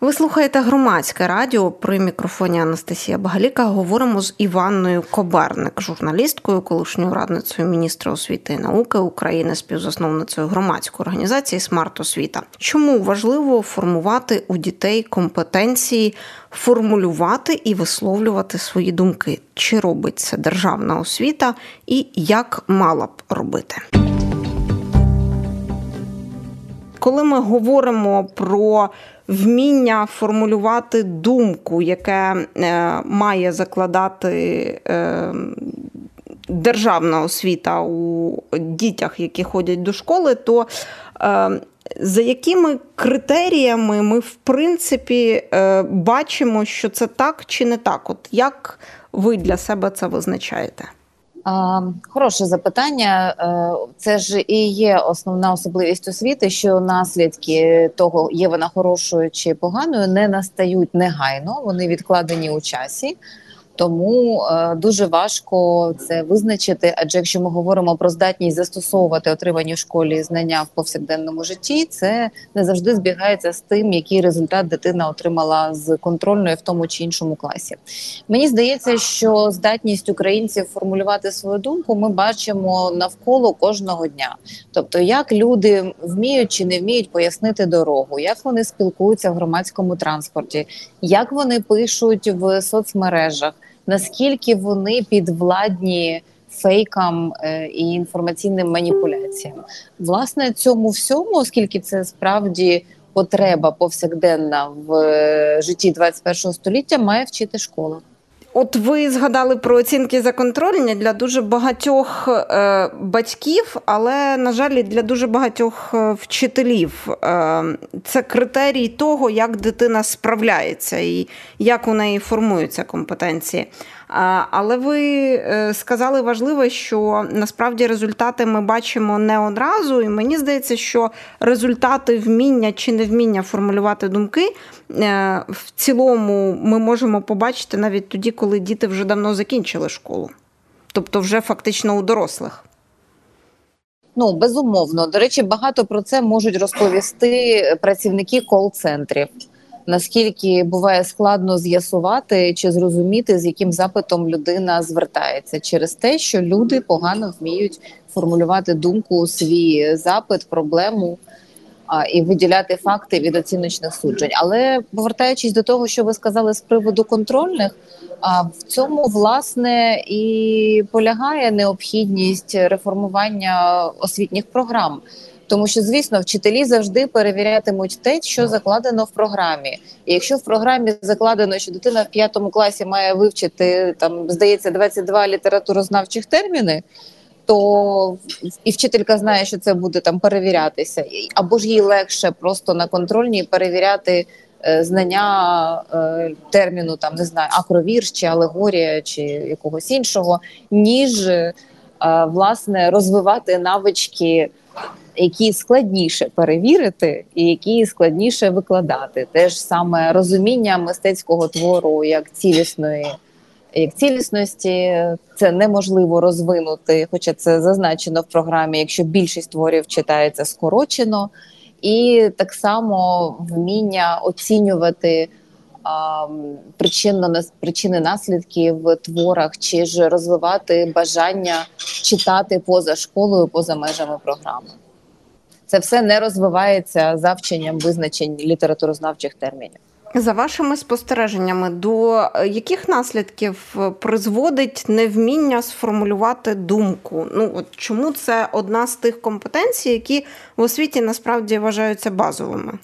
Ви слухаєте громадське радіо при мікрофоні Анастасія Багаліка. Говоримо з Іванною Коберник, журналісткою, колишньою радницею міністра освіти і науки України, співзасновницею громадської організації Смарт Освіта. Чому важливо формувати у дітей компетенції, формулювати і висловлювати свої думки? Чи робить це державна освіта, і як мала б робити? Коли ми говоримо про вміння формулювати думку, яке е, має закладати е, державна освіта у дітях, які ходять до школи, то е, за якими критеріями ми, в принципі, бачимо, що це так чи не так? От як ви для себе це визначаєте? Хороше запитання. Е, це ж і є основна особливість освіти, що наслідки того, є вона хорошою чи поганою, не настають негайно, вони відкладені у часі. Тому е, дуже важко це визначити. Адже якщо ми говоримо про здатність застосовувати отримані в школі знання в повсякденному житті, це не завжди збігається з тим, який результат дитина отримала з контрольної в тому чи іншому класі. Мені здається, що здатність українців формулювати свою думку ми бачимо навколо кожного дня. Тобто, як люди вміють чи не вміють пояснити дорогу, як вони спілкуються в громадському транспорті, як вони пишуть в соцмережах наскільки вони підвладні фейкам е, і інформаційним маніпуляціям. Власне, цьому всьому, оскільки це справді потреба повсякденна в е, житті 21 століття, має вчити школа. От ви згадали про оцінки за контрольні для дуже багатьох е, батьків, але, на жаль, для дуже багатьох е, вчителів. Е, Це критерій того, як дитина справляється і як у неї формуються компетенції. Але ви е, сказали важливе, що насправді результати ми бачимо не одразу, і мені здається, що результати вміння чи невміння формулювати думки е, в цілому ми можемо побачити навіть тоді, коли діти вже давно закінчили школу, тобто вже фактично у дорослих. Ну безумовно, до речі, багато про це можуть розповісти працівники кол-центрів наскільки буває складно з'ясувати чи зрозуміти, з яким запитом людина звертається через те, що люди погано вміють формулювати думку, свій запит, проблему. І виділяти факти від оціночних суджень, але повертаючись до того, що ви сказали з приводу контрольних, а в цьому власне і полягає необхідність реформування освітніх програм. Тому що, звісно, вчителі завжди перевірятимуть те, що закладено в програмі. І якщо в програмі закладено, що дитина в п'ятому класі має вивчити там, здається, 22 літературознавчих терміни. То і вчителька знає, що це буде там перевірятися, або ж їй легше просто на контрольній перевіряти е, знання е, терміну, там не знаю, акровірш чи алегорія чи якогось іншого, ніж е, власне розвивати навички які складніше перевірити, і які складніше викладати. Теж саме розуміння мистецького твору як цілісної. Як цілісності це неможливо розвинути, хоча це зазначено в програмі, якщо більшість творів читається скорочено, і так само вміння оцінювати причинно причини наслідки в творах, чи ж розвивати бажання читати поза школою, поза межами програми це все не розвивається за вченням визначень літературознавчих термінів. За вашими спостереженнями, до яких наслідків призводить невміння сформулювати думку? Ну от чому це одна з тих компетенцій, які в освіті насправді вважаються базовими?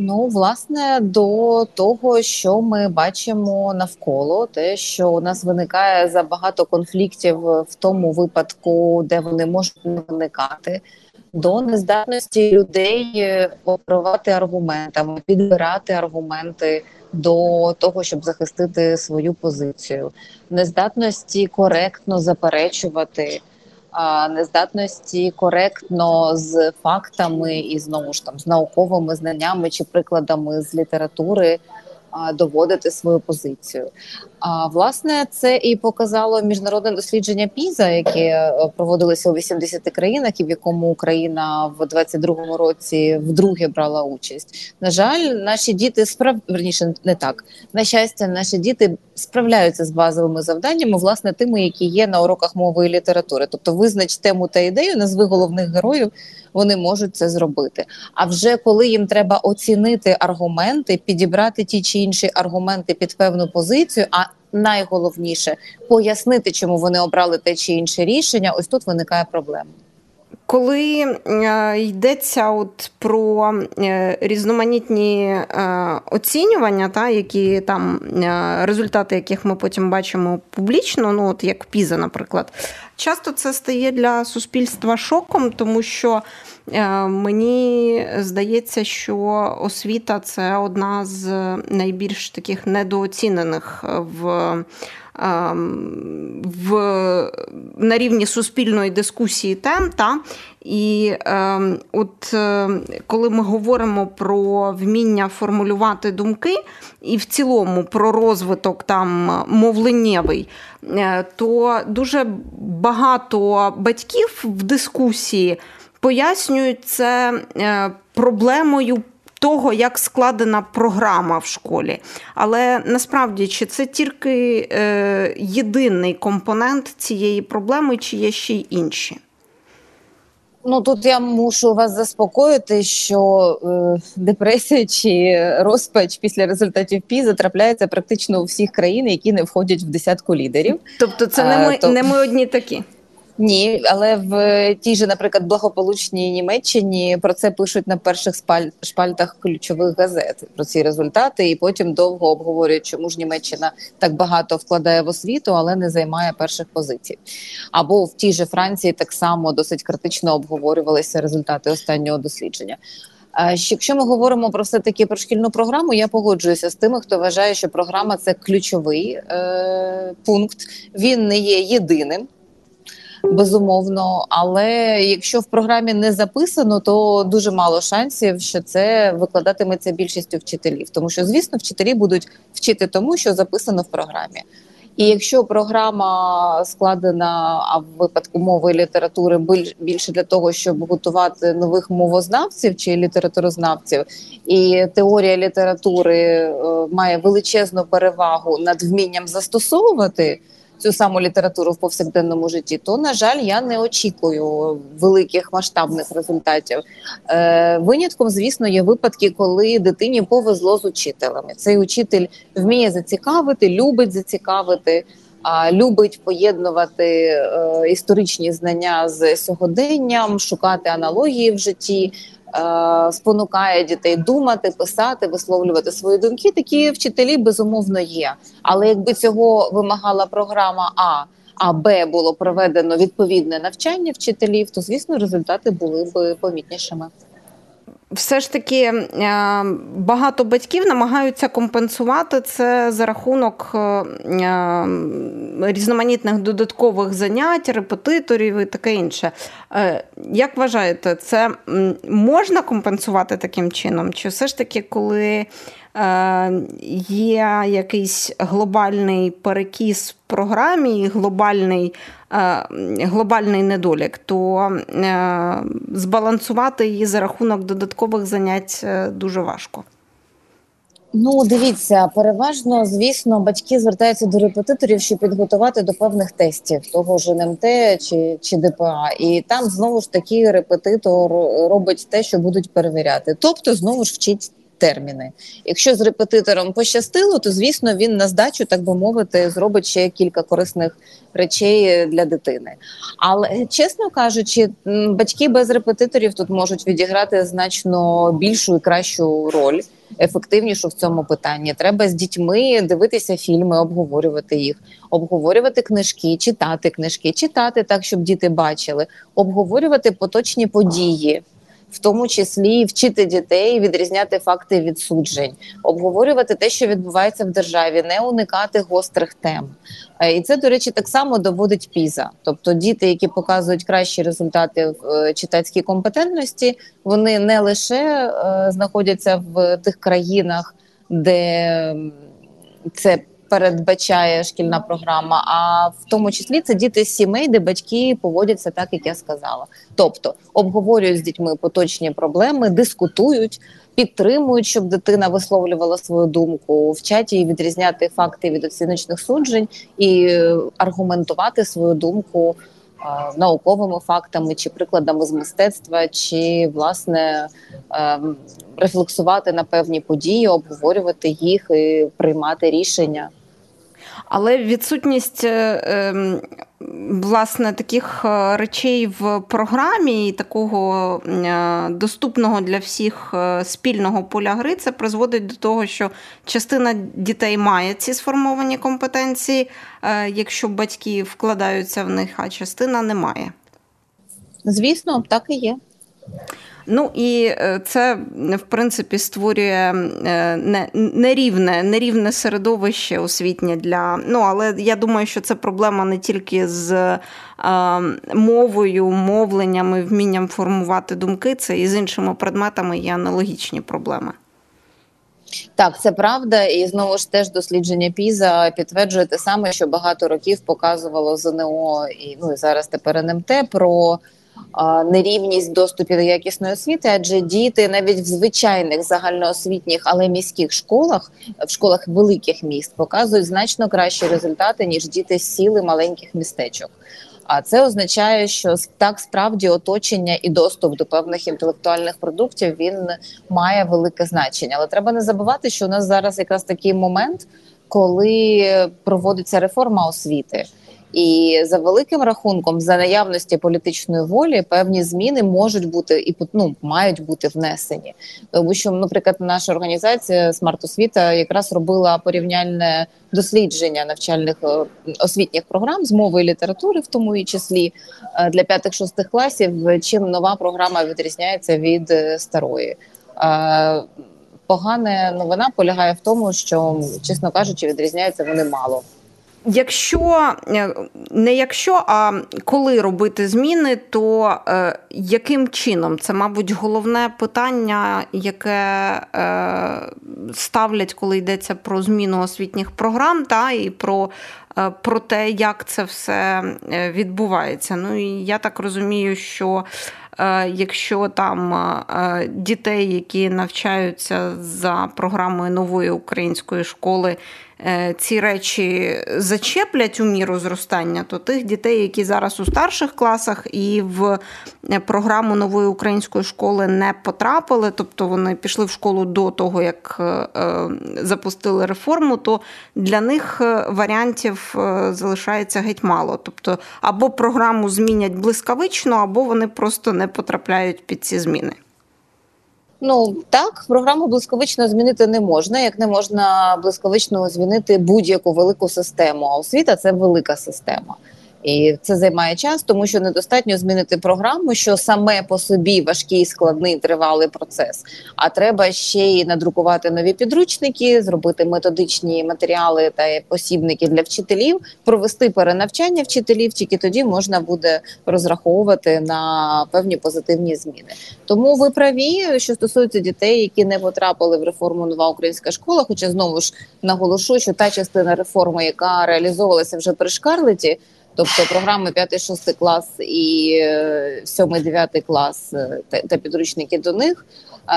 Ну, власне, до того, що ми бачимо навколо, те, що у нас виникає забагато конфліктів в тому випадку, де вони можуть не виникати, до нездатності людей е, оперувати аргументами, підбирати аргументи до того, щоб захистити свою позицію, нездатності коректно заперечувати нездатності коректно з фактами і знову ж там з науковими знаннями чи прикладами з літератури доводити свою позицію. А власне це і показало міжнародне дослідження Піза, яке проводилося у 80 країнах, і в якому Україна в 22-му році вдруге брала участь. На жаль, наші діти справ... верніше не так. На щастя, наші діти справляються з базовими завданнями, власне, тими, які є на уроках мови і літератури. Тобто, визнач тему та ідею, назви головних героїв, вони можуть це зробити. А вже коли їм треба оцінити аргументи, підібрати ті чи інші аргументи під певну позицію. а Найголовніше пояснити, чому вони обрали те чи інше рішення. Ось тут виникає проблема. Коли е, йдеться от про е, різноманітні е, оцінювання, та які там результати, яких ми потім бачимо публічно, ну от як Піза, наприклад, часто це стає для суспільства шоком, тому що мені здається, що освіта це одна з найбільш таких недооцінених в в, на рівні суспільної дискусії тем. Та? І е, от е, коли ми говоримо про вміння формулювати думки, і в цілому про розвиток там мовленнєвий, е, то дуже багато батьків в дискусії пояснюють це е, проблемою того, як складена програма в школі. Але насправді чи це тільки е, єдиний компонент цієї проблеми, чи є ще й інші? Ну тут я мушу вас заспокоїти, що е, депресія чи розпач після результатів ПІЗа трапляється практично у всіх країн, які не входять в десятку лідерів. Тобто, це не ми, а, то... не ми одні такі. Ні, але в тій же, наприклад, благополучній Німеччині про це пишуть на перших шпальтах ключових газет про ці результати, і потім довго обговорюють, чому ж Німеччина так багато вкладає в освіту, але не займає перших позицій. Або в тій же Франції так само досить критично обговорювалися результати останнього дослідження. Якщо ми говоримо про все таки про шкільну програму, я погоджуюся з тими, хто вважає, що програма це ключовий е, пункт. Він не є єдиним безумовно. Але якщо в програмі не записано, то дуже мало шансів, що це викладатиметься більшістю вчителів, тому що, звісно, вчителі будуть вчити тому, що записано в програмі. І якщо програма складена а в випадку мови і літератури більше для того, щоб готувати нових мовознавців чи літературознавців, і теорія літератури е, має величезну перевагу над вмінням застосовувати цю саму літературу в повсякденному житті, то на жаль, я не очікую великих масштабних результатів. Е, Винятком, звісно, є випадки, коли дитині повезло з учителями. Цей учитель вміє зацікавити, любить зацікавити. А любить поєднувати е, історичні знання з сьогоденням, шукати аналогії в житті, спонукає дітей думати, писати, висловлювати свої думки. Такі вчителі безумовно є. Але якби цього вимагала програма А. А Б було проведено відповідне навчання вчителів, то звісно результати були б помітнішими все ж таки е, багато батьків намагаються компенсувати це за рахунок е, е, різноманітних додаткових занять, репетиторів і таке інше. Як вважаєте, це можна компенсувати таким чином? Чи все ж таки, коли є якийсь глобальний перекіс в програмі, глобальний Е, глобальний недолік, то е, збалансувати її за рахунок додаткових занять е, дуже важко. Ну, дивіться, переважно, звісно, батьки звертаються до репетиторів, щоб підготувати до певних тестів того ж НМТ чи чи ДПА, і там знову ж таки репетитор робить те, що будуть перевіряти. Тобто, знову ж вчить терміни. Якщо з репетитором пощастило, то звісно він на здачу, так би мовити, зробить ще кілька корисних речей для дитини. Але чесно кажучи, батьки без репетиторів тут можуть відіграти значно більшу і кращу роль. Ефективнішу в цьому питанні треба з дітьми дивитися фільми, обговорювати їх, обговорювати книжки, читати книжки, читати так, щоб діти бачили, обговорювати поточні події в тому числі вчити дітей відрізняти факти від суджень, обговорювати те, що відбувається в державі, не уникати гострих тем. Е, і це, до речі, так само доводить піза. Тобто, діти, які показують кращі результати в е, читацькій компетентності, вони не лише е, знаходяться в тих країнах. де це передбачає шкільна програма, а в тому числі це діти з сімей, де батьки поводяться так, як я сказала. Тобто обговорюють з дітьми поточні проблеми, дискутують, підтримують, щоб дитина висловлювала свою думку, вчать її відрізняти факти від оціночних суджень і е, аргументувати свою думку. Е, науковими фактами чи прикладами з мистецтва, чи власне е, рефлексувати на певні події, обговорювати їх і приймати рішення. Але відсутність е, ем, власне таких е, речей в програмі і такого е, доступного для всіх спільного поля гри це призводить до того, що частина дітей має ці сформовані компетенції, якщо батьки вкладаються в них, а частина не має. Звісно, так і є. Ну і е, це в принципі створює е, нерівне, нерівне середовище освітнє для. Ну але я думаю, що це проблема не тільки з е, мовою, мовленнями, вмінням формувати думки, це і з іншими предметами є аналогічні проблеми. Так, це правда, і знову ж теж дослідження Піза підтверджує те саме, що багато років показувало ЗНО і ну і зараз тепер НМТ про нерівність доступу до якісної освіти, адже діти навіть в звичайних загальноосвітніх, але міських школах, в школах великих міст, показують значно кращі результати ніж діти з сіли маленьких містечок. А це означає, що так справді оточення і доступ до певних інтелектуальних продуктів він має велике значення. Але треба не забувати, що у нас зараз якраз такий момент, коли проводиться реформа освіти. І за великим рахунком, за наявності політичної волі, певні зміни можуть бути і ну, мають бути внесені. Тому що, наприклад, наша організація Смарт Освіта якраз робила порівняльне дослідження навчальних е, освітніх програм з мови і літератури, в тому і числі е, для п'ятих-шостих класів. Чим нова програма відрізняється від е, старої. Погана новина полягає в тому, що чесно кажучи, відрізняються вони мало. Якщо е, не якщо, а коли робити зміни, то е, яким чином це, мабуть, головне питання, яке е, ставлять, коли йдеться про зміну освітніх програм, та і про про те, як це все відбувається. Ну і я так розумію, що якщо там дітей, які навчаються за програмою нової української школи, ці речі зачеплять у міру зростання, то тих дітей, які зараз у старших класах і в е, програму нової української школи не потрапили, тобто вони пішли в школу до того, як е, запустили реформу, то для них варіантів залишається геть мало. Тобто або програму змінять блискавично, або вони просто не потрапляють під ці зміни. Ну так, програму близьковично змінити не можна, як не можна близьковично змінити будь-яку велику систему. А освіта це велика система. І це займає час, тому що недостатньо змінити програму, що саме по собі важкий, складний тривалий процес. А треба ще й надрукувати нові підручники, зробити методичні матеріали та посібники для вчителів, провести перенавчання вчителів. Тільки тоді можна буде розраховувати на певні позитивні зміни. Тому ви праві, що стосується дітей, які не потрапили в реформу нова українська школа. Хоча знову ж наголошу, що та частина реформи, яка реалізовувалася вже при Шкарлеті, Тобто програми 5-6 клас і 7-9 е, клас е, та підручники до них.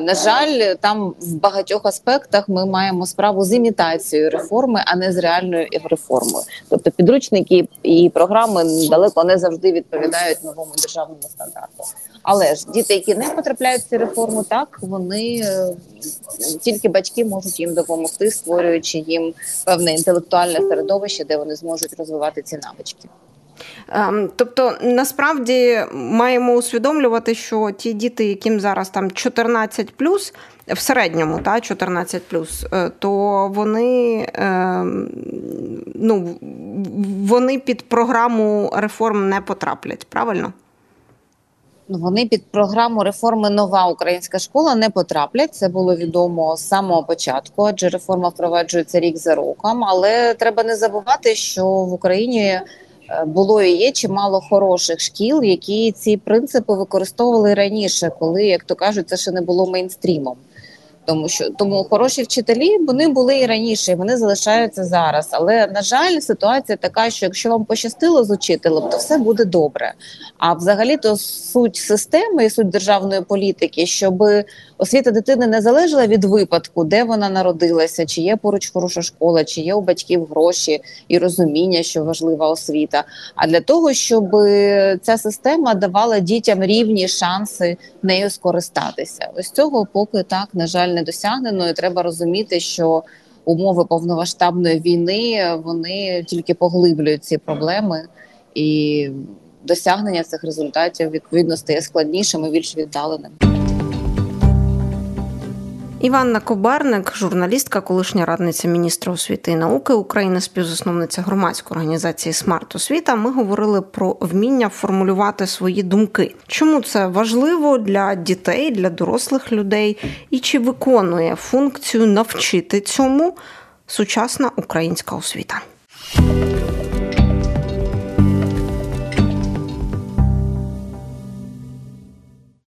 На жаль, там в багатьох аспектах ми маємо справу з імітацією реформи, а не з реальною реформою. Тобто підручники і програми далеко не завжди відповідають новому державному стандарту. Але ж діти, які не потрапляють в цю реформу, так вони е, тільки батьки можуть їм допомогти, створюючи їм певне інтелектуальне середовище, де вони зможуть розвивати ці навички. Ем, тобто насправді маємо усвідомлювати, що ті діти, яким зараз там 14 в середньому, та 14 е, то вони ем, ну, вони під програму реформ не потраплять, правильно? Ну, вони під програму реформи Нова українська школа не потраплять. Це було відомо з самого початку, адже реформа впроваджується рік за роком. Але треба не забувати, що в Україні було і є чимало хороших шкіл, які ці принципи використовували раніше, коли як то кажуть, це ще не було мейнстрімом. Тому що тому хороші вчителі вони були і раніше, і вони залишаються зараз. Але на жаль, ситуація така, що якщо вам пощастило з учителем, то все буде добре. А взагалі, то суть системи і суть державної політики, щоб освіта дитини не залежала від випадку, де вона народилася, чи є поруч хороша школа, чи є у батьків гроші і розуміння, що важлива освіта. А для того, щоб ця система давала дітям рівні шанси нею скористатися, ось цього поки так на жаль не досягнено. І Треба розуміти, що умови повномасштабної війни вони тільки поглиблюють ці проблеми і. Досягнення цих результатів відповідно стає складнішим і більш віддаленим. Іванна Кобарник, журналістка, колишня радниця міністра освіти і науки України, співзасновниця громадської організації Смарт Освіта. Ми говорили про вміння формулювати свої думки. Чому це важливо для дітей, для дорослих людей, і чи виконує функцію навчити цьому сучасна українська освіта?